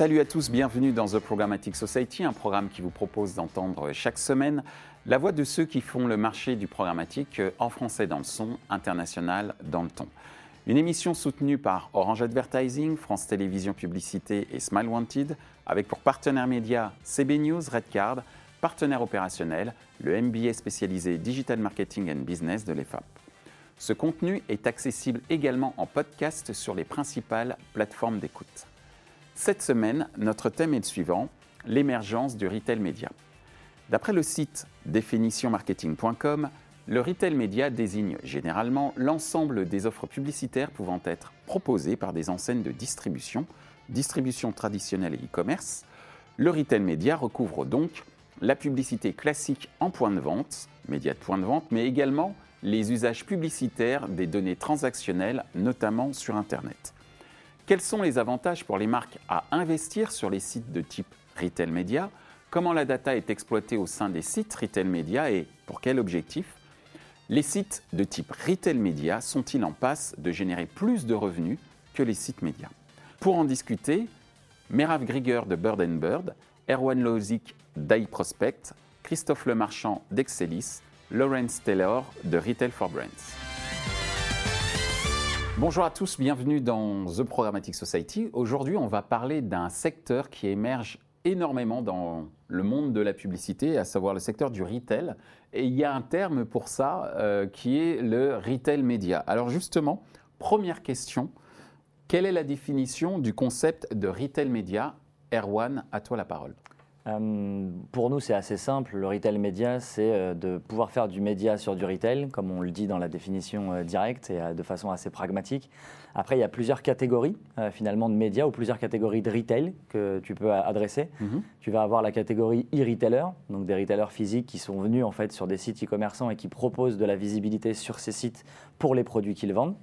Salut à tous, bienvenue dans The Programmatic Society, un programme qui vous propose d'entendre chaque semaine la voix de ceux qui font le marché du programmatique en français dans le son, international dans le ton. Une émission soutenue par Orange Advertising, France Télévisions Publicité et Smile Wanted, avec pour partenaire média CB News, Redcard, partenaire opérationnel, le MBA spécialisé Digital Marketing and Business de l'EFAP. Ce contenu est accessible également en podcast sur les principales plateformes d'écoute. Cette semaine, notre thème est le suivant, l'émergence du retail média. D'après le site définitionmarketing.com, le retail média désigne généralement l'ensemble des offres publicitaires pouvant être proposées par des enseignes de distribution, distribution traditionnelle et e-commerce. Le retail média recouvre donc la publicité classique en point de vente, médias de point de vente, mais également les usages publicitaires des données transactionnelles, notamment sur Internet. Quels sont les avantages pour les marques à investir sur les sites de type retail media? Comment la data est exploitée au sein des sites retail media et pour quel objectif? Les sites de type retail media sont-ils en passe de générer plus de revenus que les sites médias? Pour en discuter, Merav Grieger de Bird Bird, Erwan Lozic d'iProspect, Christophe Lemarchand d'Excelis, Lawrence Taylor de Retail for Brands. Bonjour à tous, bienvenue dans The Programmatic Society. Aujourd'hui, on va parler d'un secteur qui émerge énormément dans le monde de la publicité, à savoir le secteur du retail. Et il y a un terme pour ça euh, qui est le retail média. Alors justement, première question, quelle est la définition du concept de retail média? Erwan, à toi la parole. Euh, pour nous, c'est assez simple. Le retail média, c'est euh, de pouvoir faire du média sur du retail, comme on le dit dans la définition euh, directe et de façon assez pragmatique. Après, il y a plusieurs catégories finalement de médias ou plusieurs catégories de retail que tu peux adresser. Mhm. Tu vas avoir la catégorie e-retailer, donc des retailers physiques qui sont venus en fait sur des sites e-commerçants et qui proposent de la visibilité sur ces sites pour les produits qu'ils vendent.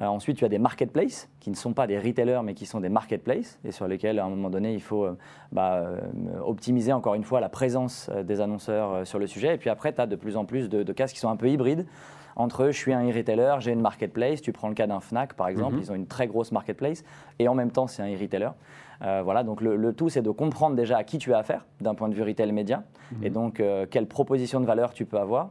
Euh, ensuite, tu as des marketplaces qui ne sont pas des retailers mais qui sont des marketplaces et sur lesquels, à un moment donné, il faut euh, bah, euh, optimiser encore une fois la présence des annonceurs sur le sujet. Et puis après, tu as de plus en plus de, cas qui sont un peu hybrides entre je suis un e-retailer, j'ai une marketplace. Tu prends le cas d'un Fnac par exemple, mhm. ils ont une très grosse marketplace et en même temps c'est un e-retailer. voilà, donc le, tout c'est de comprendre déjà à qui tu as affaire d'un point de vue retail média mhm. et donc quelle proposition de valeur tu peux avoir.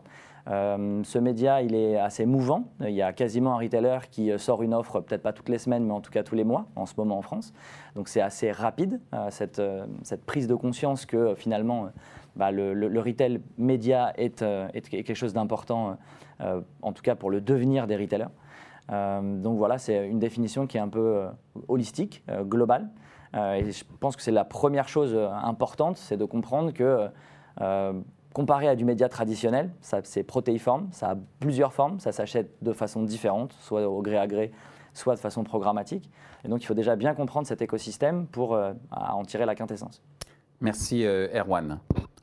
Euh, ce média, il est assez mouvant. Il y a quasiment un retailer qui euh, sort une offre, peut-être pas toutes les semaines, mais en tout cas tous les mois, en ce moment en France. Donc c'est assez rapide, euh, cette, prise de conscience que finalement, bah, le, retail média est, est quelque chose d'important, en tout cas pour le devenir des retailers. donc voilà, c'est une définition qui est un peu holistique, globale. et je pense que c'est la première chose importante, c'est de comprendre que comparé à du média traditionnel, c'est protéiforme, ça a plusieurs formes, ça s'achète de façon différente, soit au gré à gré, soit de façon programmatique. Et donc il faut déjà bien comprendre cet écosystème pour euh, en tirer la quintessence. Merci euh, Erwan.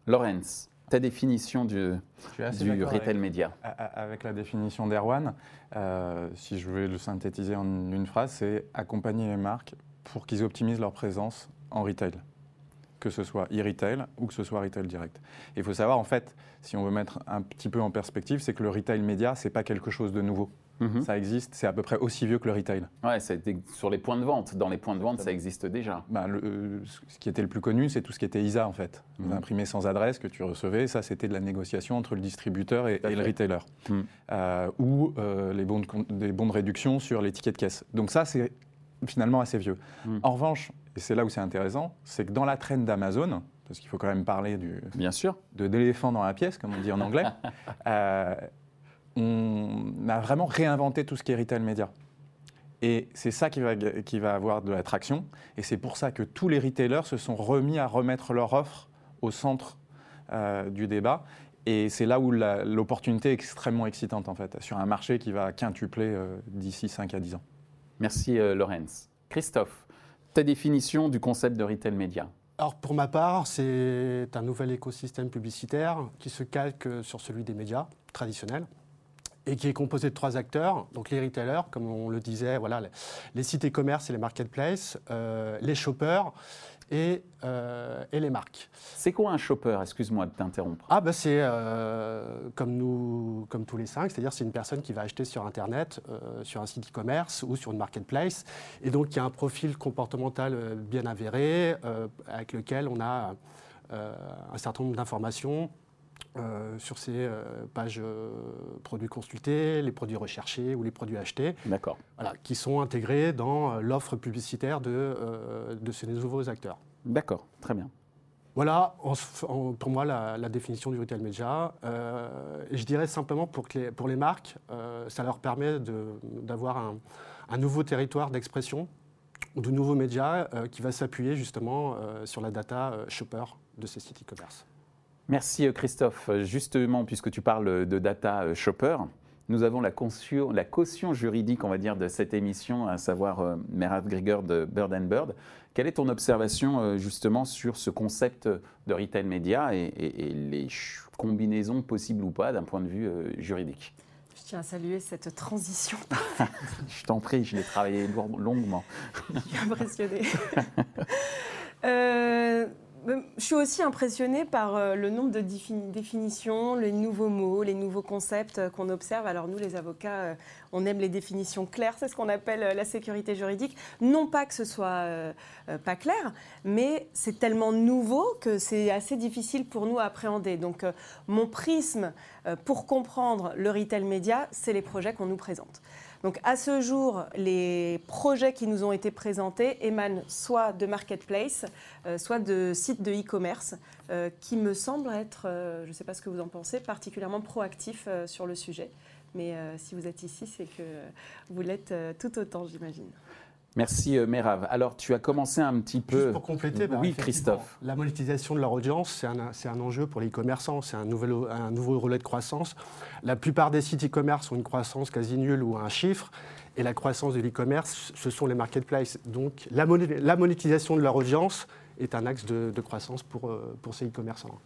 Lorenz, ta définition du, du retail média Avec la définition d'Erwan, euh, si je veux le synthétiser en une phrase, c'est accompagner les marques pour qu'ils optimisent leur présence en retail que ce soit e-retail ou que ce soit retail direct. Il faut savoir, en fait, si on veut mettre un petit peu en perspective, c'est que le retail média, ce n'est pas quelque chose de nouveau. Mhm. Ça existe, c'est à peu près aussi vieux que le retail. Ouais, sur les points de vente. Dans les points de vente, ça existe déjà. Le, ce qui était le plus connu, c'est tout ce qui était ISA, en fait. Mhm. Imprimé sans adresse que tu recevais, ça, c'était de la négociation entre le distributeur et, le retailer. Mhm. Euh, ou euh, les bons de, des bons de réduction sur les tickets de caisse. Donc ça, c'est finalement assez vieux. En revanche, et c'est là où c'est intéressant, c'est que dans la traîne d'Amazon, parce qu'il faut quand même parler du, Bien sûr. de d'éléphant dans la pièce, comme on dit en anglais, euh, on a vraiment réinventé tout ce qui est retail média. Et c'est ça qui va, qui va avoir de l'attraction. Et c'est pour ça que tous les retailers se sont remis à remettre leur offre au centre euh, du débat. Et c'est là où l'opportunité est extrêmement excitante, en fait, sur un marché qui va quintupler euh, d'ici 5 à 10 ans. Merci, Lorenz. Christophe, ta définition du concept de retail média alors pour ma part, c'est un nouvel écosystème publicitaire qui se calque sur celui des médias traditionnels et qui est composé de trois acteurs, donc les retailers, comme on le disait, voilà, les, sites e-commerce et les marketplaces, euh, les shoppers et, euh, et, les marques. C'est quoi un shopper? Excuse-moi de t'interrompre. Ah bah c'est euh, comme nous, comme tous les cinq, c'est-à-dire c'est une personne qui va acheter sur Internet, sur un site e-commerce ou sur une marketplace, et donc qui a un profil comportemental bien avéré, avec lequel on a un certain nombre d'informations euh, sur ces euh, pages euh, produits consultés, les produits recherchés ou les produits achetés, voilà, qui sont intégrés dans l'offre publicitaire de, de, ces nouveaux acteurs. D'accord, très bien. Voilà, pour moi, la, définition du retail media. je dirais simplement pour, que les, pour les marques, ça leur permet d'avoir un, un, nouveau territoire d'expression, de nouveaux médias qui va s'appuyer justement sur la data shopper de ces sites e-commerce. Merci euh, Christophe. Justement, puisque tu parles de data euh, shopper, nous avons la caution, la caution juridique, on va dire, de cette émission, à savoir euh, Merat Grieger de Bird and Bird. Quelle est ton observation justement sur ce concept de retail média et, les combinaisons possibles ou pas d'un point de vue juridique? Je tiens à saluer cette transition. je t'en prie, je l'ai travaillé longuement. je suis impressionnée. Je suis aussi impressionnée par euh, le nombre de définitions, les nouveaux mots, les nouveaux concepts euh, qu'on observe. Alors nous, les avocats, euh, on aime les définitions claires, c'est ce qu'on appelle la sécurité juridique. Non pas que ce soit pas clair, mais c'est tellement nouveau que c'est assez difficile pour nous à appréhender. Donc mon prisme pour comprendre le retail média, c'est les projets qu'on nous présente. Donc à ce jour, les projets qui nous ont été présentés émanent soit de marketplace, euh, soit de sites de e-commerce, euh, qui me semblent être, euh, je ne sais pas ce que vous en pensez, particulièrement proactifs sur le sujet. Mais si vous êtes ici, c'est que vous l'êtes tout autant, j'imagine. Merci euh, Merav. Alors tu as commencé un petit peu... Juste pour compléter, oui Christophe. La monétisation de leur audience, c'est un, enjeu pour les e-commerçants, c'est un, un nouveau relais de croissance. La plupart des sites e-commerce ont une croissance quasi nulle ou un chiffre, et la croissance de l'e-commerce, ce sont les marketplaces. Donc la, monétisation de leur audience est un axe de, croissance pour, euh, pour ces e-commerçants.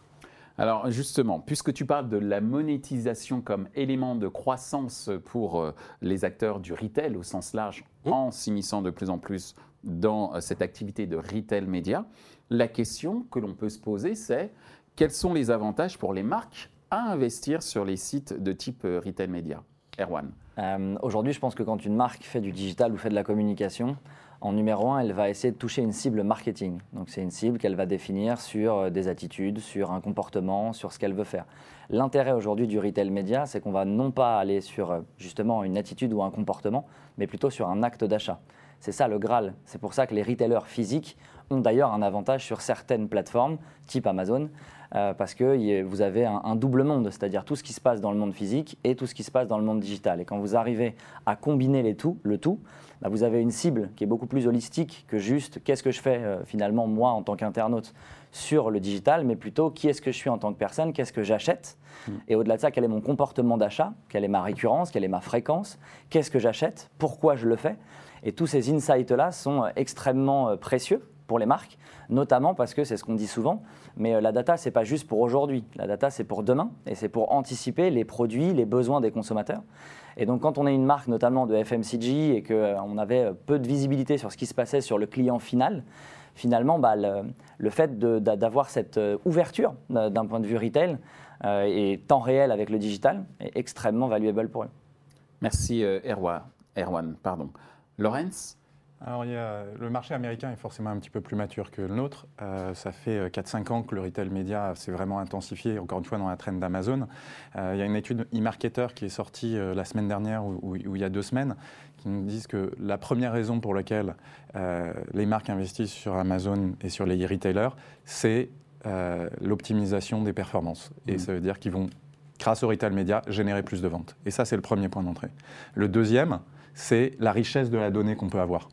Alors justement, puisque tu parles de la monétisation comme élément de croissance pour euh, les acteurs du retail au sens large, en s'immisçant de plus en plus dans euh, cette activité de retail média, la question que l'on peut se poser, c'est quels sont les avantages pour les marques à investir sur les sites de type euh, retail média? Erwan. Aujourd'hui, je pense que quand une marque fait du digital ou fait de la communication, en numéro un, elle va essayer de toucher une cible marketing. Donc c'est une cible qu'elle va définir sur euh, des attitudes, sur un comportement, sur ce qu'elle veut faire. L'intérêt aujourd'hui du retail média, c'est qu'on va non pas aller sur euh, justement une attitude ou un comportement, mais plutôt sur un acte d'achat. C'est ça le Graal. C'est pour ça que les retailers physiques ont d'ailleurs un avantage sur certaines plateformes, type Amazon, euh, parce que vous avez un, double monde, c'est-à-dire tout ce qui se passe dans le monde physique et tout ce qui se passe dans le monde digital. Et quand vous arrivez à combiner les tout, le tout, bah, vous avez une cible qui est beaucoup plus holistique que juste qu'est-ce que je fais euh, finalement moi en tant qu'internaute sur le digital, mais plutôt qui est-ce que je suis en tant que personne, qu'est-ce que j'achète, mm. et au-delà de ça, quel est mon comportement d'achat, quelle est ma récurrence, quelle est ma fréquence, qu'est-ce que j'achète, pourquoi je le fais. Et tous ces insights-là sont euh, extrêmement précieux pour les marques, notamment parce que c'est ce qu'on dit souvent, mais euh, la data, ce n'est pas juste pour aujourd'hui, la data, c'est pour demain, et c'est pour anticiper les produits, les besoins des consommateurs. Et donc quand on est une marque notamment de FMCG et qu'on euh, avait euh, peu de visibilité sur ce qui se passait sur le client final, finalement, bah, le, fait d'avoir cette ouverture d'un point de vue retail et temps réel avec le digital est extrêmement valuable pour eux. Merci Erwan. Erwan pardon. Laurence? Alors, il y a, le marché américain est forcément un petit peu plus mature que le nôtre. Euh, ça fait 4-5 ans que le retail média s'est vraiment intensifié, encore une fois, dans la traîne d'Amazon. Euh, il y a une étude e-marketer qui est sortie euh, la semaine dernière ou, il y a deux semaines qui nous disent que la première raison pour laquelle les marques investissent sur Amazon et sur les retailers, c'est l'optimisation des performances. Et mmh. ça veut dire qu'ils vont, grâce au retail média, générer plus de ventes. Et ça, c'est le premier point d'entrée. Le deuxième, c'est la richesse de la donnée qu'on peut avoir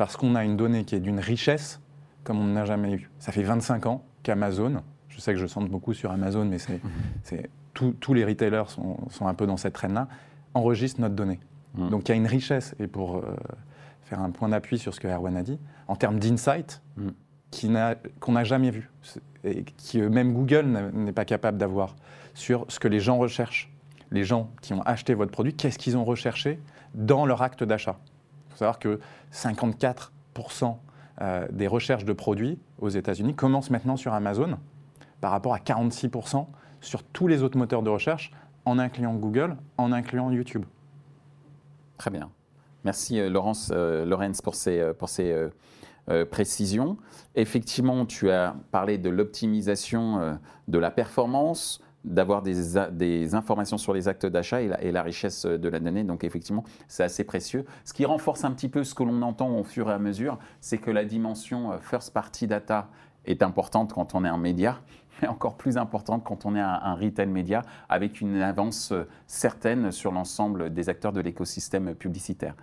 parce qu'on a une donnée qui est d'une richesse comme on n'a jamais eu. Ça fait 25 ans qu'Amazon, je sais que je sens beaucoup sur Amazon, mais c'est, mhm. tous les retailers sont, un peu dans cette traîne-là, enregistrent notre donnée. Mhm. Donc il y a une richesse, et pour euh, faire un point d'appui sur ce que Erwan a dit, en termes d'insight, mhm. qu'on n'a jamais vu, et que même Google n'est pas capable d'avoir sur ce que les gens recherchent. les gens qui ont acheté votre produit, qu'est-ce qu'ils ont recherché dans leur acte d'achat. Savoir que 54% euh, des recherches de produits aux États-Unis commencent maintenant sur Amazon par rapport à 46% sur tous les autres moteurs de recherche en incluant Google, en incluant YouTube. Très bien. Merci euh, Laurence, euh, ces, pour ces précisions. Effectivement, tu as parlé de l'optimisation de la performance, d'avoir des, informations sur les actes d'achat et, la richesse de la donnée. Donc effectivement, c'est assez précieux. Ce qui renforce un petit peu ce que l'on entend au fur et à mesure, c'est que la dimension euh, first party data est importante quand on est un média, mais encore plus importante quand on est un, retail média avec une avance euh, certaine sur l'ensemble des acteurs de l'écosystème publicitaire.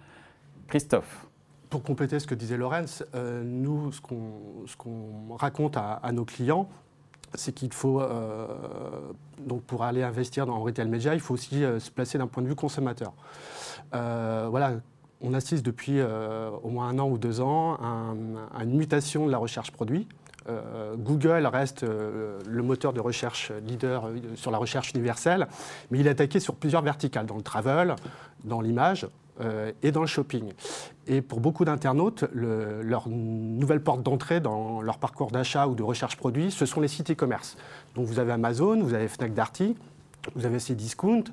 Christophe pour compléter ce que disait Lorenz, euh, nous, ce qu'on raconte à, nos clients, c'est qu'il faut, euh, donc pour aller investir dans retail media, il faut aussi euh, se placer d'un point de vue consommateur. Euh, voilà, on assiste depuis au moins un an ou deux ans à, une mutation de la recherche produit. Google reste le moteur de recherche leader sur la recherche universelle, mais il est attaqué sur plusieurs verticales, dans le travel, dans l'image, et dans le shopping. Et pour beaucoup d'internautes, leur nouvelle porte d'entrée dans leur parcours d'achat ou de recherche produit, ce sont les sites e-commerce. Donc vous avez Amazon, vous avez Fnac Darty, vous avez Cdiscount.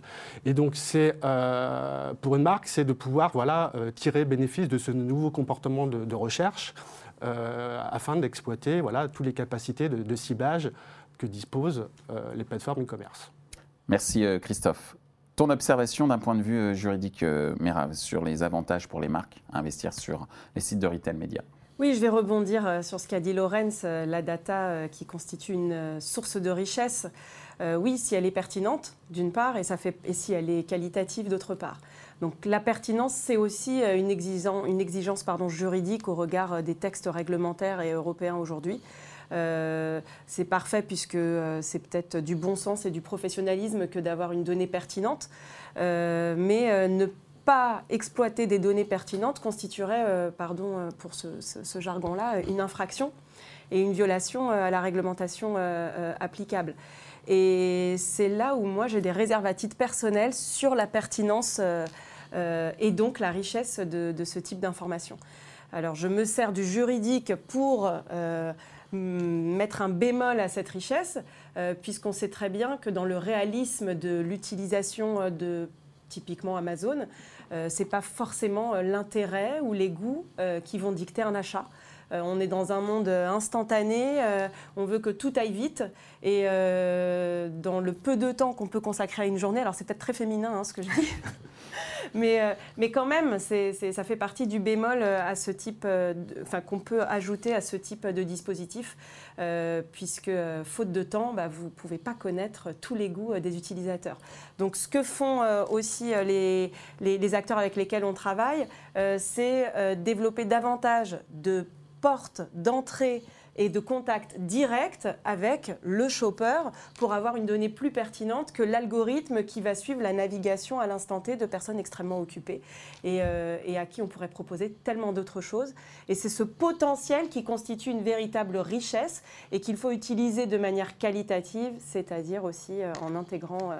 Et donc, c'est euh, pour une marque, c'est de pouvoir voilà, euh, tirer bénéfice de ce nouveau comportement de, recherche afin d'exploiter voilà, toutes les capacités de, de ciblage que disposent les plateformes e-commerce. Merci Christophe. Ton observation d'un point de vue euh, juridique, euh, Mera, sur les avantages pour les marques à investir sur les sites de retail média? Oui, je vais rebondir euh, sur ce qu'a dit Lorenz, la data qui constitue une source de richesse. oui, si elle est pertinente, d'une part, et, ça fait, et si elle est qualitative, d'autre part. Donc la pertinence, c'est aussi une exigence, juridique au regard des textes réglementaires et européens aujourd'hui. Euh, c'est parfait puisque euh, c'est peut-être du bon sens et du professionnalisme que d'avoir une donnée pertinente. Euh, mais ne pas exploiter des données pertinentes constituerait, pardon pour ce, jargon-là, une infraction et une violation à la réglementation applicable. Et c'est là où moi j'ai des réserves à titre personnel sur la pertinence et donc la richesse de, de ce type d'information. Alors je me sers du juridique pour mettre un bémol à cette richesse, euh, puisqu'on sait très bien que dans le réalisme de l'utilisation euh, de typiquement Amazon, euh, ce n'est pas forcément l'intérêt ou les goûts qui vont dicter un achat. on est dans un monde instantané, on veut que tout aille vite, et dans le peu de temps qu'on peut consacrer à une journée, alors c'est peut-être très féminin hein, ce que je dis, mais, euh, mais quand même, ça fait partie du bémol euh, à ce type, euh, qu'on peut ajouter à ce type de dispositif, puisque faute de temps, bah, vous ne pouvez pas connaître tous les goûts des utilisateurs. Donc, ce que font aussi les, acteurs avec lesquels on travaille, c'est développer davantage de portes d'entrée et de contact direct avec le shopper pour avoir une donnée plus pertinente que l'algorithme qui va suivre la navigation à l'instant T de personnes extrêmement occupées et, euh, et à qui on pourrait proposer tellement d'autres choses. Et c'est ce potentiel qui constitue une véritable richesse et qu'il faut utiliser de manière qualitative, c'est-à-dire aussi euh, en intégrant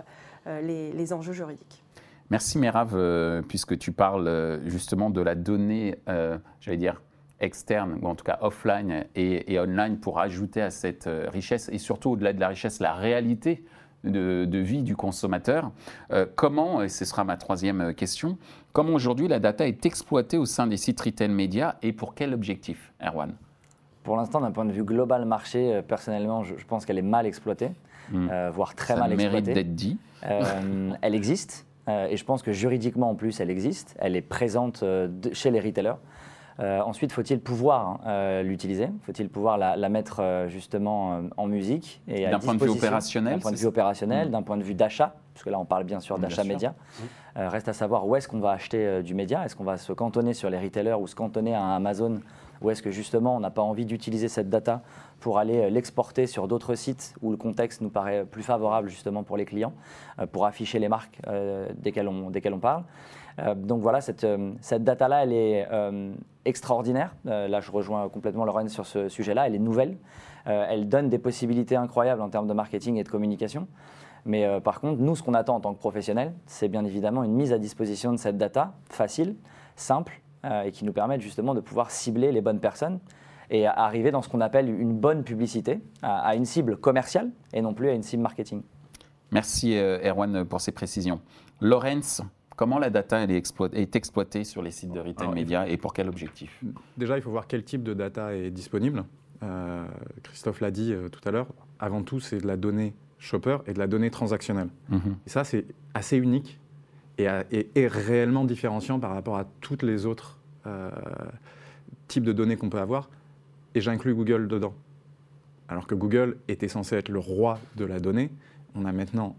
euh, les, enjeux juridiques. Merci Merav, puisque tu parles justement de la donnée, j'allais dire, externe, ou en tout cas offline et, online, pour ajouter à cette euh, richesse, et surtout au-delà de la richesse, la réalité de, vie du consommateur. Euh, comment, et ce sera ma troisième euh, question, comment aujourd'hui la data est exploitée au sein des sites retail médias et pour quel objectif, Erwan? Pour l'instant, d'un point de vue global marché, personnellement, je, pense qu'elle est mal exploitée, hmm. voire très mal exploitée. Ça mérite d'être dit. elle existe. et je pense que juridiquement en plus, elle existe. Elle est présente chez les retailers. Euh, ensuite, faut-il pouvoir hein, euh, l'utiliser? Faut-il pouvoir la, mettre euh, justement en musique et D'un point de vue opérationnel D'un point de vue opérationnel, d'un point de vue d'achat, parce que là on parle bien sûr d'achat média. reste à savoir où est-ce qu'on va acheter du média. Est-ce qu'on va se cantonner sur les retailers ou se cantonner à Amazon? Ou est-ce que justement on n'a pas envie d'utiliser cette data pour aller l'exporter sur d'autres sites où le contexte nous paraît plus favorable justement pour les clients, pour afficher les marques desquelles on parle? Donc voilà, cette, euh, cette data-là, elle est euh, extraordinaire. là, je rejoins complètement Lorraine sur ce sujet-là. Elle est nouvelle. elle donne des possibilités incroyables en termes de marketing et de communication. Mais euh, par contre, nous, ce qu'on attend en tant que professionnels, c'est bien évidemment une mise à disposition de cette data facile, simple, euh, et qui nous permette justement de pouvoir cibler les bonnes personnes et arriver dans ce qu'on appelle une bonne publicité, à, une cible commerciale et non plus à une cible marketing. Merci euh, Erwan pour ces précisions. Lorenz, comment la data elle est, exploitée, est exploitée sur les sites de retail Alors, média et pour quel objectif? Déjà, il faut voir quel type de data est disponible. Euh, Christophe l'a dit euh, tout à l'heure. Avant tout, c'est de la donnée shopper et de la donnée transactionnelle. Mhm. Et ça, c'est assez unique et, à- et- et réellement différenciant par rapport à toutes les autres euh, types de données qu'on peut avoir. Et j'inclus Google dedans. Alors que Google était censé être le roi de la donnée, on a maintenant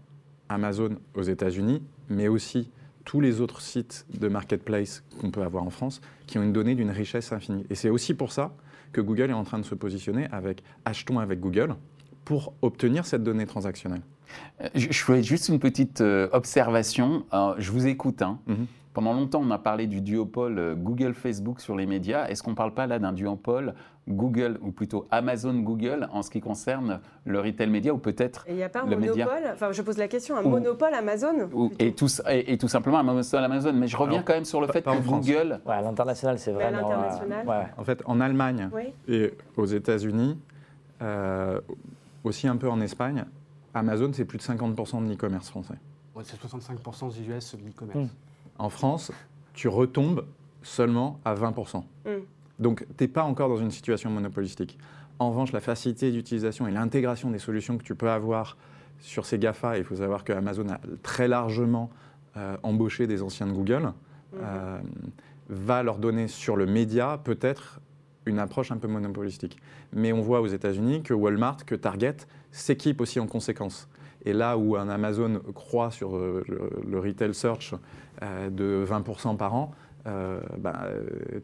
Amazon aux États-Unis, mais aussi tous les autres sites de marketplace qu'on peut avoir en France qui ont une donnée d'une richesse infinie. Et c'est aussi pour ça que Google est en train de se positionner avec Achetons avec Google pour obtenir cette donnée transactionnelle. Euh, Je, je ferai juste une petite euh, observation. Je vous écoute. hein. Mhm. Pendant longtemps, on a parlé du duopole euh, Google-Facebook sur les médias. Est-ce qu'on ne parle pas là d'un duopole Google, ou plutôt Amazon-Google, en ce qui concerne le retail média, ou peut-être Et il n'y a pas un Le média. monopole? Enfin, je pose la question, un Ou- monopole Amazon ou- et, tout, et, et tout simplement Amazon Amazon. Mais je reviens Alors, quand même sur le pas- fait que France. Google. Ouais, à l'international, c'est Mais à vraiment. l'international ouais, ouais. En fait, en Allemagne Oui. et aux États-Unis, euh, aussi un peu en Espagne, Amazon, c'est plus de 50% de l'e-commerce français. Ouais, c'est 65% des US de l'e-commerce. Mm. En France, tu retombes seulement à 20%. Mm. Donc, tu n'es pas encore dans une situation monopolistique. En revanche, la facilité d'utilisation et l'intégration des solutions que tu peux avoir sur ces GAFA, il faut savoir que Amazon a très largement euh, embauché des anciens de Google, euh, va leur donner sur le média peut-être une approche un peu monopolistique. Mais on voit aux États-Unis que Walmart, que Target s'équipent aussi en conséquence. Et là où un Amazon croît sur euh, le, le retail search euh, de 20% par an, euh, bah,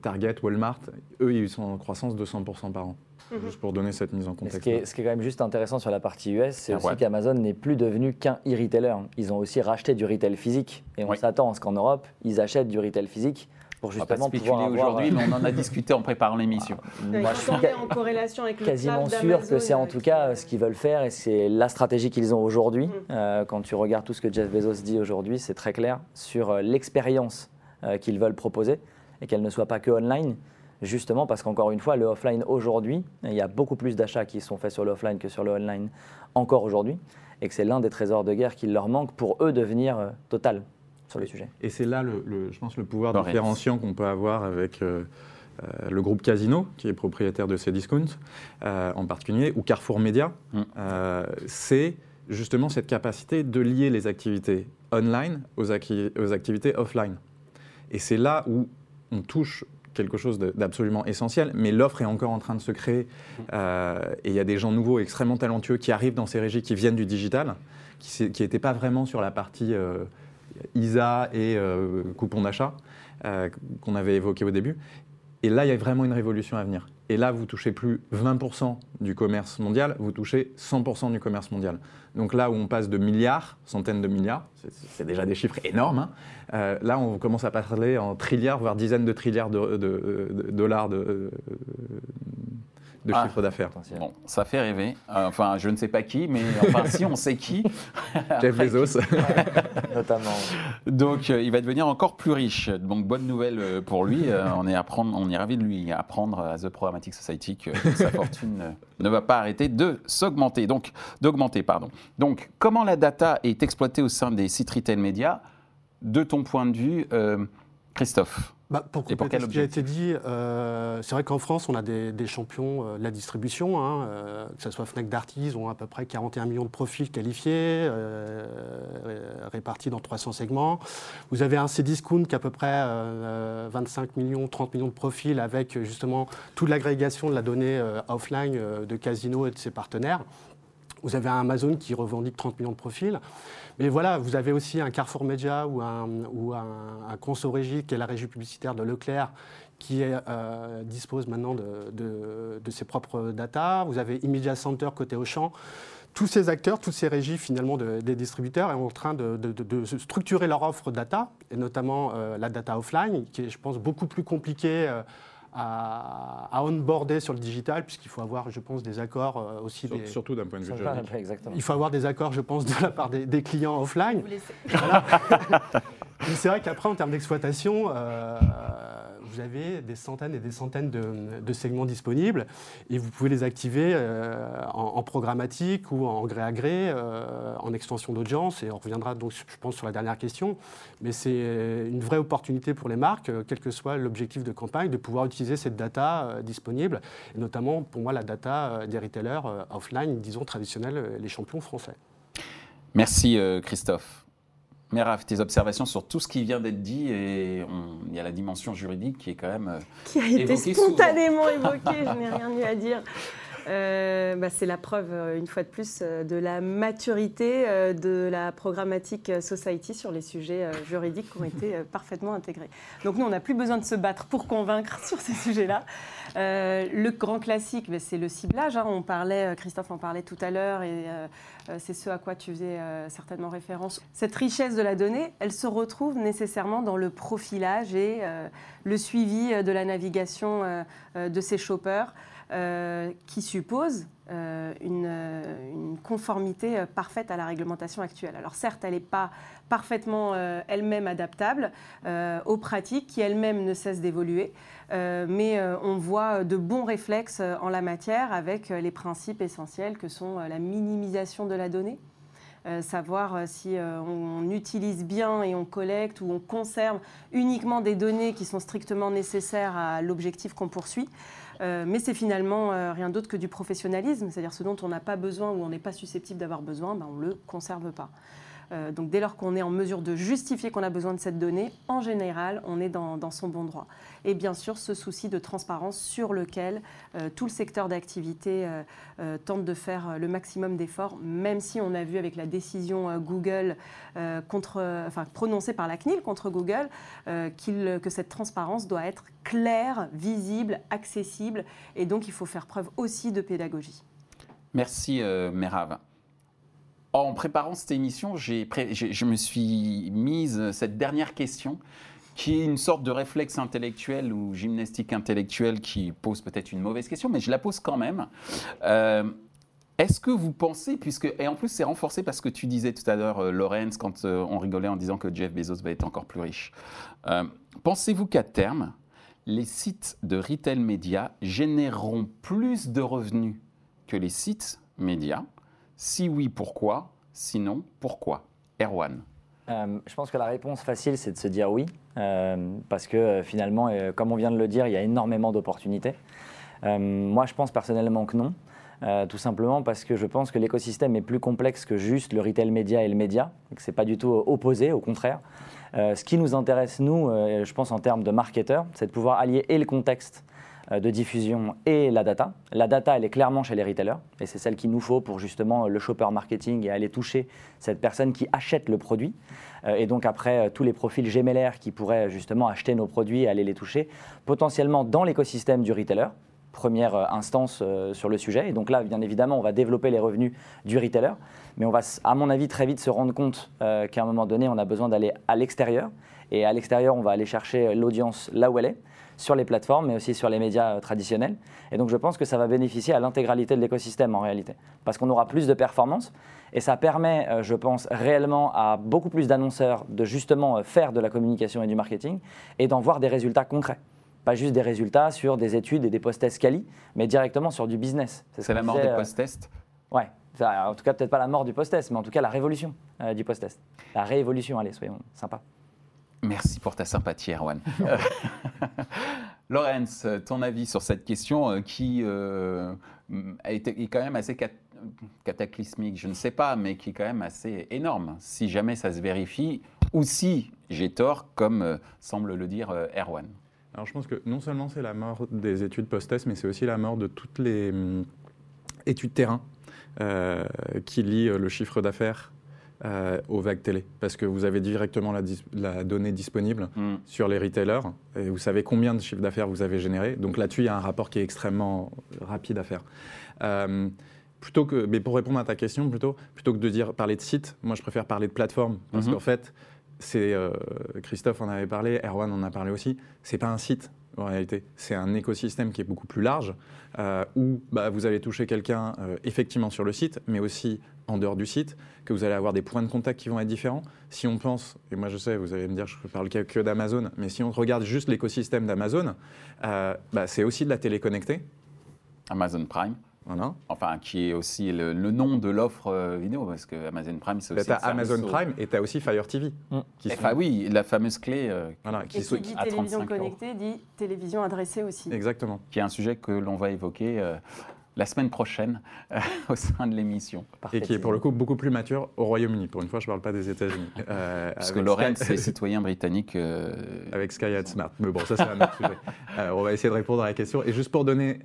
Target, Walmart, eux, ils sont en croissance de 100% par an. Mhm. Juste pour donner cette mise en ce, contexte. qui est, ce qui est quand même juste intéressant sur la partie US, c'est Ah aussi ouais. qu'Amazon n'est plus devenu qu'un e-retailer. Ils ont aussi racheté du retail physique. Et on Oui. s'attend à ce qu'en Europe, ils achètent du retail physique pour On va pas justement spéculer pouvoir avoir... aujourd'hui, mais on en a discuté en préparant l'émission. Moi, quand je suis on ca- est en corrélation avec le quasiment sûr que c'est en euh, tout cas ce qu'ils veulent faire et c'est la stratégie qu'ils ont aujourd'hui. Mm. Euh, quand tu regardes tout ce que Jeff Bezos dit aujourd'hui, c'est très clair sur euh, l'expérience euh, qu'ils veulent proposer et qu'elle ne soit pas que online. Justement parce qu'encore une fois, le offline aujourd'hui, il y a beaucoup plus d'achats qui sont faits sur le offline que sur le online encore aujourd'hui et que c'est l'un des trésors de guerre qui leur manque pour eux devenir euh, total sur le sujet. Et c'est là, le, le- je pense, le pouvoir Lorenz. différenciant qu'on peut avoir avec euh, euh, le groupe Casino, qui est propriétaire de Cdiscount euh, en particulier, ou Carrefour Média. Mm. Euh, c'est justement cette capacité de lier les activités online aux, acqui- aux activités offline. Et c'est là où on touche quelque chose de- d'absolument essentiel, mais l'offre est encore en train de se créer. Euh, et il y a des gens nouveaux, extrêmement talentueux, qui arrivent dans ces régies, qui viennent du digital, qui n'étaient pas vraiment sur la partie euh, ISA et euh, coupon d'achat euh, qu'on avait évoqué au début. Et là, il y a vraiment une révolution à venir. Et là, vous touchez plus 20% du commerce mondial, vous touchez 100% du commerce mondial. Donc là où on passe de milliards, centaines de milliards, c'est- déjà des chiffres énormes, hein, euh, là on commence à parler en trilliards, voire dizaines de trilliards de, de- de dollars de, Ah. chiffre d'affaires. Bon, ça fait rêver. Euh, enfin, je ne sais pas qui, mais enfin, si on sait qui. Jeff Bezos. Notamment. Donc, euh, il va devenir encore plus riche. Donc, bonne nouvelle euh, pour lui. Euh, on, est apprendre, on est ravi de lui apprendre à The Programmatic Society que sa fortune ne va pas arrêter de s'augmenter. Donc, d'augmenter, pardon. Donc, comment la data est exploitée au sein des sites retail médias? De ton point de vue, euh, Christophe Bah, pour compléter quel ce qui a été dit, euh, c'est vrai qu'en France, on a des, des champions euh, de la distribution, hein, euh, que ce soit Fnac Darty, ils ont à peu près 41 millions de profils qualifiés, répartis dans 300 segments. Vous avez un Cdiscount qui a à peu près euh, 25 millions, 30 millions de profils, avec justement toute l'agrégation de la donnée offline de Casino et de ses partenaires. Vous avez un Amazon qui revendique 30 millions de profils. Mais voilà, vous avez aussi un Carrefour Media ou un, ou un, un Conso Régie, qui est la régie publicitaire de Leclerc, qui euh, dispose maintenant de, ses propres data. Vous avez Immediate Center côté Auchan. Tous ces acteurs, toutes ces régies finalement de- des distributeurs sont en train de structurer leur offre data, et notamment euh, la data offline, qui est, je pense, beaucoup plus compliquée euh, à, à onboarder sur le digital, puisqu'il faut avoir, je pense, des accords euh, aussi. Sur- des- Surtout d'un point de vue juridique. Exactement. il faut avoir des accords, je pense, de la part des, des clients offline. Vous laissez- Mais c'est vrai qu'après, en termes d'exploitation, euh, vous avez des centaines et des centaines de, segments disponibles et vous pouvez les activer euh, en, programmatique ou en gré à gré, euh, en extension d'audience. Et on reviendra donc, je pense, sur la dernière question. Mais c'est une vraie opportunité pour les marques, euh, quel que soit l'objectif de campagne, de pouvoir utiliser cette data disponible. Et notamment, pour moi, la data des retailers offline, disons traditionnels, les champions français. Merci euh, Merav, tes observations sur tout ce qui vient d'être dit et il y a la dimension juridique qui est quand même. euh, qui a été spontanément évoqué, je n'ai rien eu à dire. Euh, bah, c'est la preuve, euh, une fois de plus, euh, de la maturité de la programmatique society sur les sujets juridiques qui ont été parfaitement intégrés. Donc nous, on n'a plus besoin de se battre pour convaincre sur ces sujets-là. Euh, le grand classique, bah, c'est le ciblage. hein. On parlait, Christophe en parlait tout à l'heure, et euh, c'est ce à quoi tu faisais certainement référence. Cette richesse de la donnée, elle se retrouve nécessairement dans le profilage et le suivi de la navigation de ces shoppers, euh, qui suppose euh, une, euh, une conformité parfaite à la réglementation actuelle. Alors certes, elle n'est pas parfaitement elle-même adaptable aux pratiques qui elles-mêmes ne cessent d'évoluer, mais on voit de bons réflexes en la matière avec les principes essentiels que sont la minimisation de la donnée, savoir si on utilise bien et on collecte ou on conserve uniquement des données qui sont strictement nécessaires à l'objectif qu'on poursuit. Euh, mais c'est finalement euh, rien d'autre que du professionnalisme, c'est-à-dire ce dont on n'a pas besoin ou on n'est pas susceptible d'avoir besoin, ben, on ne le conserve pas. Euh, donc dès lors qu'on est en mesure de justifier qu'on a besoin de cette donnée, en général, on est dans, son bon droit. Et bien sûr, ce souci de transparence sur lequel euh, tout le secteur d'activité euh, tente de faire le maximum d'efforts, même si on a vu avec la décision Google prononcée par la CNIL contre Google que cette transparence doit être claire, visible, accessible, et donc il faut faire preuve aussi de pédagogie. Merci euh, Merav. En préparant cette émission, je me suis mise cette dernière question qui est une sorte de réflexe intellectuel ou gymnastique intellectuelle qui pose peut-être une mauvaise question, mais je la pose quand même. Euh, Est-ce que vous pensez, puisque, et en plus c'est renforcé parce que tu disais tout à l'heure, euh, Lorenz, quand euh, on rigolait en disant que Jeff Bezos va être encore plus riche, pensez-vous qu'à terme, les sites de retail média généreront plus de revenus que les sites médias? Si oui, pourquoi? Sinon, pourquoi? Erwan. Euh, je pense que la réponse facile, c'est de se dire oui, euh, parce que euh, finalement, comme on vient de le dire, il y a énormément d'opportunités. Moi, je pense personnellement que non, tout simplement parce que je pense que l'écosystème est plus complexe que juste le retail média et le média, et que c'est pas du tout opposé, au contraire. Ce qui nous intéresse, nous, je pense en termes de marketeurs, c'est de pouvoir allier et le contexte de diffusion et la data. La data, elle est clairement chez les retailers, et c'est celle qu'il nous faut pour justement le shopper marketing et aller toucher cette personne qui achète le produit. Euh, et donc après, euh, tous les profils gémellaires qui pourraient justement acheter nos produits et aller les toucher, potentiellement dans l'écosystème du retailer, première euh, instance euh, sur le sujet. Et donc là, bien évidemment, on va développer les revenus du retailer, mais on va, à mon avis, très vite se rendre compte euh, qu'à un moment donné, on a besoin d'aller à l'extérieur. Et à l'extérieur, on va aller chercher l'audience là où elle est, sur les plateformes, mais aussi sur les médias traditionnels. Et donc je pense que ça va bénéficier à l'intégralité de l'écosystème en réalité, parce qu'on aura plus de performance. Et ça permet, je pense, réellement à beaucoup plus d'annonceurs de justement faire de la communication et du marketing et d'en voir des résultats concrets. Pas juste des résultats sur des études et des post-tests quali, mais directement sur du business. ce C'est la mort disait, des euh, post-tests Ouais. Enfin, en tout cas, peut-être pas la mort du post-test, mais en tout cas la révolution euh, du post-test. La réévolution, allez, soyons sympas. Merci pour ta sympathie, Erwan. Euh, Lorenz, ton avis sur cette question euh, qui euh, a été, est quand même assez cat- cataclysmique, je ne sais pas, mais qui est quand même assez énorme, si jamais ça se vérifie, ou si j'ai tort, comme euh, semble le dire euh, Erwan. Alors je pense que non seulement c'est la mort des études post-test, mais c'est aussi la mort de toutes les hum, études terrain euh, qui lient euh, le chiffre d'affaires euh, aux vagues télé. Parce que vous avez directement la, dis- la donnée disponible Hmm. sur les retailers et vous savez combien de chiffre d'affaires vous avez généré. Donc là-dessus, il y a un rapport qui est extrêmement rapide à faire. Euh, plutôt que, mais pour répondre à ta question, plutôt, plutôt que de dire parler de site, moi je préfère parler de plateforme parce Mhm. qu'en fait, c'est euh, Christophe en avait parlé, Erwan en a parlé aussi. C'est pas un site, en réalité. C'est un écosystème qui est beaucoup plus large, euh, où bah, vous allez toucher quelqu'un euh, effectivement sur le site, mais aussi en dehors du site, que vous allez avoir des points de contact qui vont être différents. Si on pense, et moi je sais, vous allez me dire, je ne parle que d'Amazon, mais si on regarde juste l'écosystème d'Amazon, bah, c'est aussi de la télé connectée. Amazon Prime. Enfin, qui est aussi le, nom de l'offre euh, vidéo, parce que Amazon Prime, c'est aussi. Tu as Amazon Prime et tu as aussi Fire TV. Mm. Enfin, oui, la fameuse clé. Euh, qui, et qui dit télévision connectée dit télévision adressée aussi. Exactement. Qui est un sujet que l'on va évoquer. Euh, la semaine prochaine au sein de l'émission. Et qui est pour le coup beaucoup plus mature au Royaume-Uni. Pour une fois, je ne parle pas des États-Unis. Parce que Lorraine, c'est citoyen britannique. Avec Sky Smart. Mais bon, ça, c'est un autre sujet. on va essayer de répondre à la question. Et juste pour donner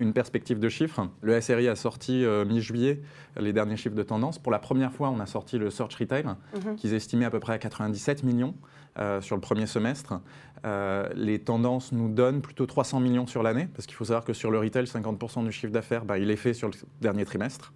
une perspective de chiffres. Le SRI a sorti euh, mi-juillet les derniers chiffres de tendance. Pour la première fois, on a sorti le Search Retail, mhm. qu'ils estimaient à peu près à 97 millions euh, sur le premier semestre. Euh, les tendances nous donnent plutôt 300 millions sur l'année, parce qu'il faut savoir que sur le retail, 50% du chiffre d'affaires, bah, il est fait sur le dernier trimestre.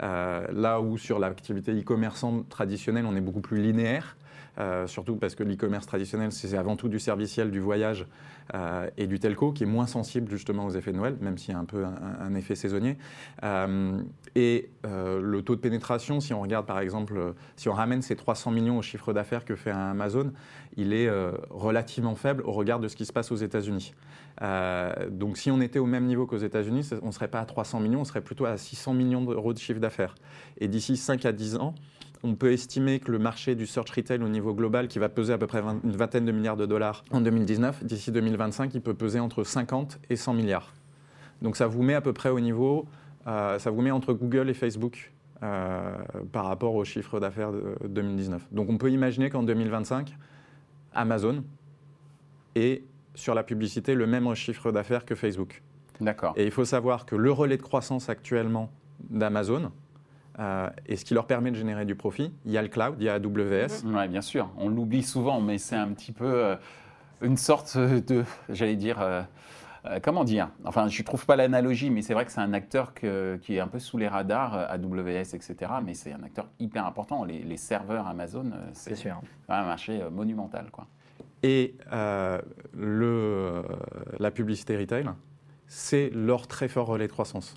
là où sur l'activité e-commerçante traditionnelle, on est beaucoup plus linéaire. Euh, surtout parce que l'e-commerce traditionnel, c'est avant tout du serviciel, du voyage euh, et du telco, qui est moins sensible justement aux effets de Noël, même s'il y a un peu un, effet saisonnier. Euh, et le taux de pénétration, si on regarde par exemple, si on ramène ces 300 millions au chiffre d'affaires que fait Amazon, il est relativement faible au regard de ce qui se passe aux États-Unis. donc si on était au même niveau qu'aux États-Unis, on ne serait pas à 300 millions, on serait plutôt à 600 millions d'euros de chiffre d'affaires. Et d'ici 5 à 10 ans, on peut estimer que le marché du search retail au niveau global, qui va peser à peu près une vingtaine de milliards de dollars en 2019, d'ici 2025, il peut peser entre 50 et 100 milliards. Donc ça vous met à peu près au niveau, euh, ça vous met entre Google et Facebook euh, par rapport au chiffre d'affaires de 2019. Donc on peut imaginer qu'en 2025, Amazon est sur la publicité le même chiffre d'affaires que Facebook. D'accord. Et il faut savoir que le relais de croissance actuellement d'Amazon, euh, et ce qui leur permet de générer du profit. Il y a le cloud, il y a AWS. Oui, bien sûr. On l'oublie souvent, mais c'est un petit peu euh, une sorte de, j'allais dire, euh, comment dire? Enfin, je ne trouve pas l'analogie, mais c'est vrai que c'est un acteur qui est un peu sous les radars, AWS, etc. Mais c'est un acteur hyper important. Les, serveurs Amazon, c'est un marché monumental. Quoi. Et le, la publicité retail, c'est leur très fort relais de croissance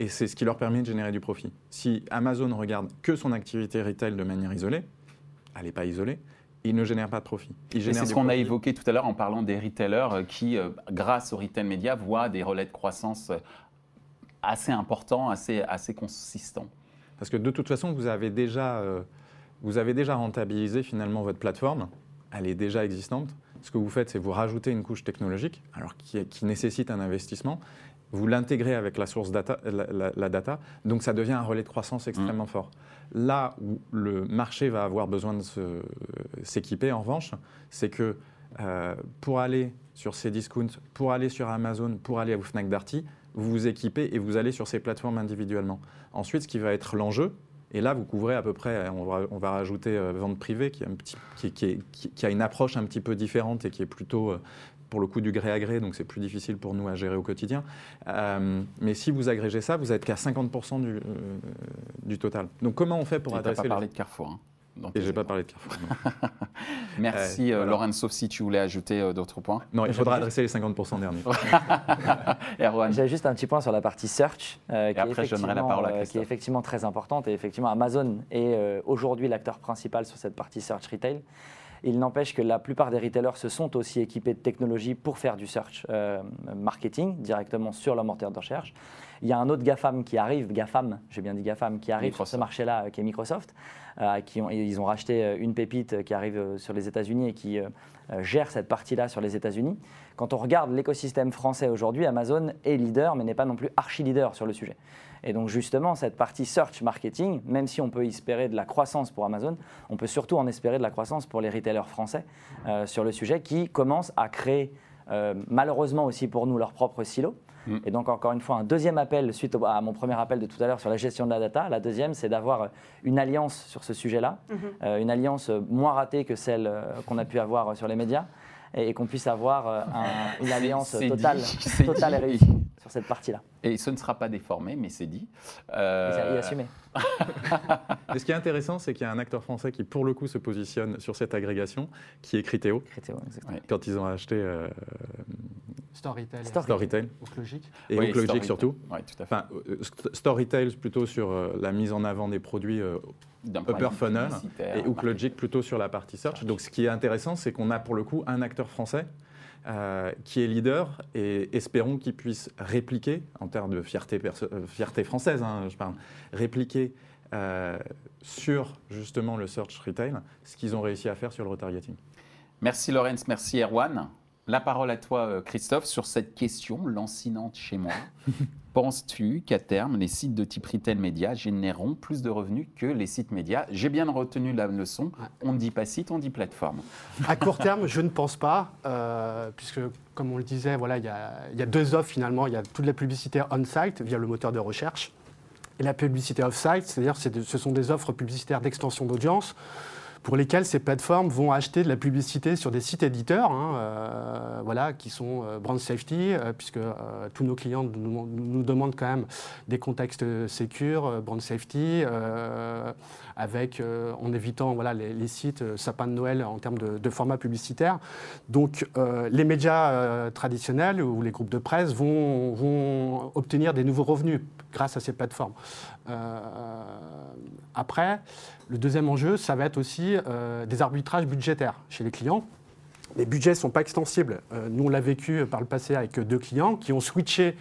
et c'est ce qui leur permet de générer du profit. Si Amazon regarde que son activité retail de manière isolée, elle n'est pas isolée, il ne génère pas de profit. C'est ce qu'on a évoqué tout à l'heure en parlant des retailers euh, qui, euh, grâce au retail média, voient des relais de croissance euh, assez importants, assez, assez consistants. Parce que de toute façon, vous avez déjà, vous avez déjà rentabilisé finalement votre plateforme, elle est déjà existante. Ce que vous faites, c'est vous rajouter une couche technologique, alors qui, qui nécessite un investissement, vous l'intégrez avec la source data, la, data, donc ça devient un relais de croissance extrêmement mm. fort. Là où le marché va avoir besoin de s'équiper, en revanche, c'est que euh, pour aller sur ces discounts, pour aller sur Amazon, pour aller au Fnac Darty, vous vous équipez et vous allez sur ces plateformes individuellement. Ensuite, ce qui va être l'enjeu, et là, vous couvrez à peu près, on va, on va rajouter euh, vente privée, qui, un petit, qui, qui, a une approche un petit peu différente et qui est plutôt euh, pour le coup du gré à gré, donc c'est plus difficile pour nous à gérer au quotidien. Euh, mais si vous agrégez ça, vous n'êtes qu'à 50% du, euh, du, total. Donc comment on fait pour adresser... pas parlé de Carrefour. Hein. Et j'ai pas parlé de Carrefour. Merci euh, Laurent, sauf si tu voulais ajouter d'autres points. Non, il faudra adresser les 50% derniers. J'ai juste un petit point sur la partie search, qui, est la parole à qui est effectivement très importante. Et effectivement, Amazon est aujourd'hui l'acteur principal sur cette partie search retail. Il n'empêche que la plupart des retailers se sont aussi équipés de technologies pour faire du search euh, marketing directement sur leur moteur de recherche. Il y a un autre GAFAM qui arrive, GAFAM, j'ai bien dit GAFAM, qui arrive sur ce marché-là, euh, qui est Microsoft. Euh, qui ont, ils ont racheté une pépite qui arrive sur les États-Unis et qui gère cette partie-là sur les États-Unis. Quand on regarde l'écosystème français aujourd'hui, Amazon est leader, mais n'est pas non plus archi-leader sur le sujet. Et donc justement, cette partie search marketing, même si on peut espérer de la croissance pour Amazon, on peut surtout en espérer de la croissance pour les retailers français euh, sur le sujet qui commencent à créer, euh, malheureusement aussi pour nous, leur propre silo. Mm. Et donc, encore une fois, un deuxième appel, suite à mon premier appel de tout à l'heure sur la gestion de la data. La deuxième, c'est d'avoir une alliance sur ce sujet-là, mm-hmm. euh, une alliance moins ratée que celle qu'on a pu avoir sur les médias, et, qu'on puisse avoir une alliance totale, totale et réussie sur cette partie-là. Et ce ne sera pas déformé, mais c'est dit. Euh... Et assumé. ce qui est intéressant, c'est qu'il y a un acteur français qui, pour le coup, se positionne sur cette agrégation, qui est Criteo. Criteo, exactement. Quand ils ont acheté euh. Store Store Retail Et Ooklogic. et Oui, Storytel. surtout. Oui, tout à fait. Enfin, euh, st- Store Retail plutôt sur euh, la mise en avant des produits euh, D'un point de upper funnel et Ooklogic plutôt sur la partie search. Search. Donc ce qui est intéressant, c'est qu'on a pour le coup un acteur français euh, qui est leader et espérons qu'il puisse répliquer, en termes de fierté, euh, française, hein, je parle, répliquer euh, sur justement le search retail ce qu'ils ont réussi à faire sur le retargeting. Merci Laurence, merci Erwan. La parole à toi euh, Christophe sur cette question lancinante chez moi. Penses-tu qu'à terme, les sites de type retail média généreront plus de revenus que les sites médias? J'ai bien retenu la leçon. On ne dit pas site, on dit plateforme. À court terme, je ne pense pas, euh, puisque comme on le disait, voilà, il y, a, il y a deux offres finalement. Il y a toute la publicité on-site via le moteur de recherche et la publicité off-site, c'est-à-dire ce sont des offres publicitaires d'extension d'audience pour lesquelles ces plateformes vont acheter de la publicité sur des sites éditeurs, hein, euh, voilà, qui sont euh, brand safety, euh, puisque tous nos clients nous, demandent quand même des contextes sécures, brand safety, avec, en évitant voilà, les, sites euh, sapin de Noël en termes de, de format publicitaire. Donc les médias traditionnels ou les groupes de presse vont obtenir des nouveaux revenus grâce à ces plateformes. Euh, après, le deuxième enjeu, ça va être aussi euh, des arbitrages budgétaires chez les clients. Les budgets ne sont pas extensibles. Euh, nous, on l'a vécu par le passé avec deux clients qui ont switché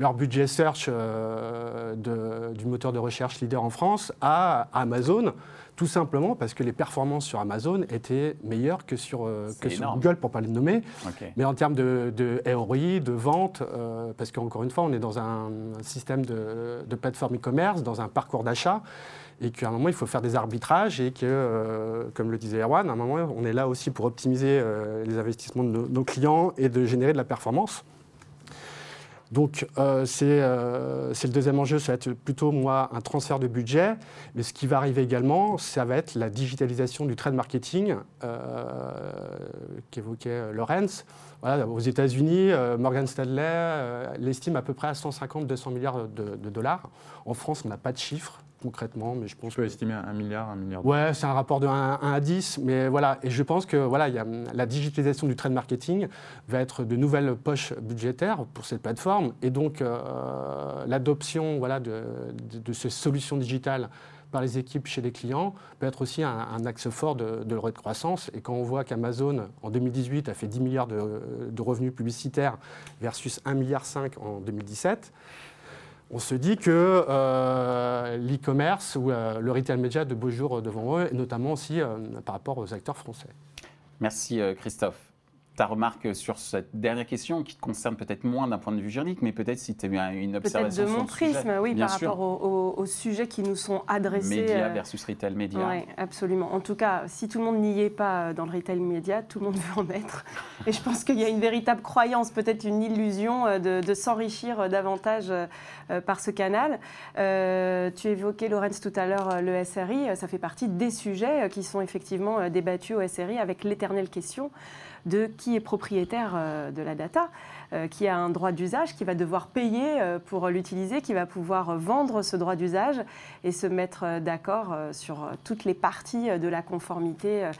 leur budget search du moteur de recherche leader en France à Amazon, tout simplement parce que les performances sur Amazon étaient meilleures que sur, euh, que sur. Google, pour ne pas les nommer. Mais en termes de, de ROI, de vente, euh, parce qu'encore une fois, on est dans un système de, de plateforme e-commerce, dans un parcours d'achat, et qu'à un moment, il faut faire des arbitrages, et que, euh, comme le disait Erwan, à un moment, on est là aussi pour optimiser euh, les investissements de nos, nos clients et de générer de la performance. Donc, euh, c'est euh, c'est le deuxième enjeu, ça va être plutôt, moi, un transfert de budget. Mais ce qui va arriver également, ça va être la digitalisation du trade marketing euh, qu'évoquait euh, Lorenz. Voilà, aux États-Unis, Morgan Stanley l'estime à peu près à 150-200 milliards de, de dollars. En France, on n'a pas de chiffres concrètement, mais je pense Je peux estimer un milliard, un milliard. Ouais, c'est un rapport de 1, 1 à 10, mais voilà. Et je pense que voilà, il y a, la digitalisation du trade marketing va être de nouvelles poches budgétaires pour cette plateforme, et donc euh, l'adoption voilà, de, de- de ces solutions digitales par les équipes chez les clients peut être aussi un, un axe fort de, de leur croissance. Et quand on voit qu'Amazon, en 2018, a fait 10 milliards de, de revenus publicitaires versus 1,5 milliard en 2017, on se dit que euh, l'e-commerce ou euh, le retail média a de beaux jours devant eux, notamment aussi euh, par rapport aux acteurs français. Merci euh, Christophe. Ta remarque sur cette dernière question qui te concerne peut-être moins d'un point de vue juridique, mais peut-être si tu as une Peut-être observation de sur mon sujet. prisme, oui, par sûr. rapport aux, aux- aux sujets qui nous sont adressés. Média euh, versus retail média. Oui, absolument. En tout cas, si tout le monde n'y est pas euh, dans le retail média, tout le monde veut en être. Et je pense qu'il y a une véritable croyance, peut-être une illusion euh, de, de s'enrichir davantage par ce canal. Euh, tu évoquais, Lorenz, tout à l'heure le SRI. Ça fait partie des sujets qui sont effectivement débattus au SRI avec l'éternelle question de qui est propriétaire euh, de la data, euh, qui a un droit d'usage, qui va devoir payer euh, pour l'utiliser, qui va pouvoir vendre ce droit d'usage et se mettre d'accord sur toutes les parties de la conformité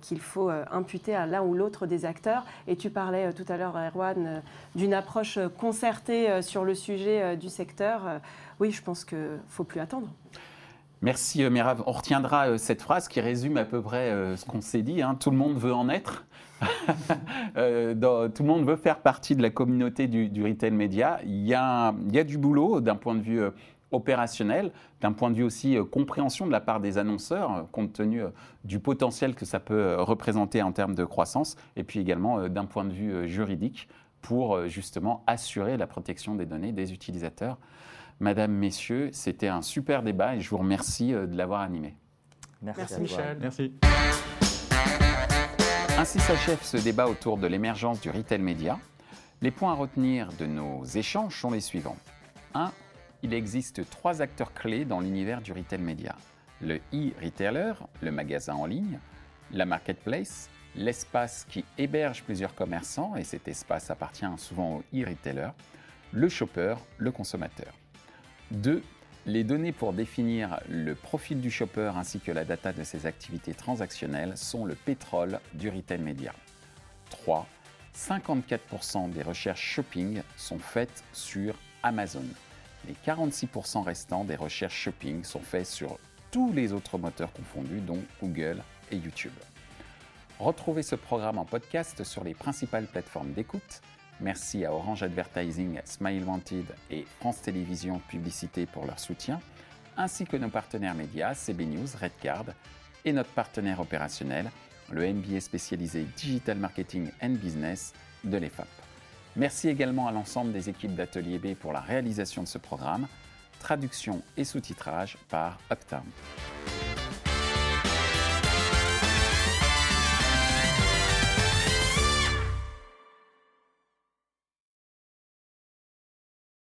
qu'il faut imputer à l'un ou l'autre des acteurs. Et tu parlais tout à l'heure, Erwan, d'une approche concertée sur le sujet du secteur. Oui, je pense qu'il ne faut plus attendre. Merci Merav. On retiendra cette phrase qui résume à peu près ce qu'on s'est dit. hein. Tout le monde veut en être. Euh, dans- tout le monde veut faire partie de la communauté du, du retail média. Il y a, il y a du boulot d'un point de vue euh, opérationnel, d'un point de vue aussi euh, compréhension de la part des annonceurs, euh, compte tenu euh, du potentiel que ça peut euh, représenter en termes de croissance, et puis également euh, d'un point de vue euh, juridique pour euh, justement assurer la protection des données des utilisateurs. Madame, Messieurs, c'était un super débat et je vous remercie euh, de l'avoir animé. Merci, Merci à toi. Michel. Merci. Ainsi s'achève ce débat autour de l'émergence du retail média. Les points à retenir de nos échanges sont les suivants. 1. Il existe trois acteurs clés dans l'univers du retail média. Le e-retailer, le magasin en ligne, la marketplace, l'espace qui héberge plusieurs commerçants, et cet espace appartient souvent au e-retailer, le shopper, le consommateur. 2. Les données pour définir le profil du shopper ainsi que la data de ses activités transactionnelles sont le pétrole du retail média. 3. 54% des recherches shopping sont faites sur Amazon. Les 46% restants des recherches shopping sont faites sur tous les autres moteurs confondus, dont Google et YouTube. Retrouvez ce programme en podcast sur les principales plateformes d'écoute. Merci à Orange Advertising, Smile Wanted et France Télévisions Publicité pour leur soutien, ainsi que nos partenaires médias CB News, Redcard et notre partenaire opérationnel, le MBA spécialisé Digital Marketing and Business de l'EFAP. Merci également à l'ensemble des équipes d'Atelier B pour la réalisation de ce programme, traduction et sous-titrage par Uptown.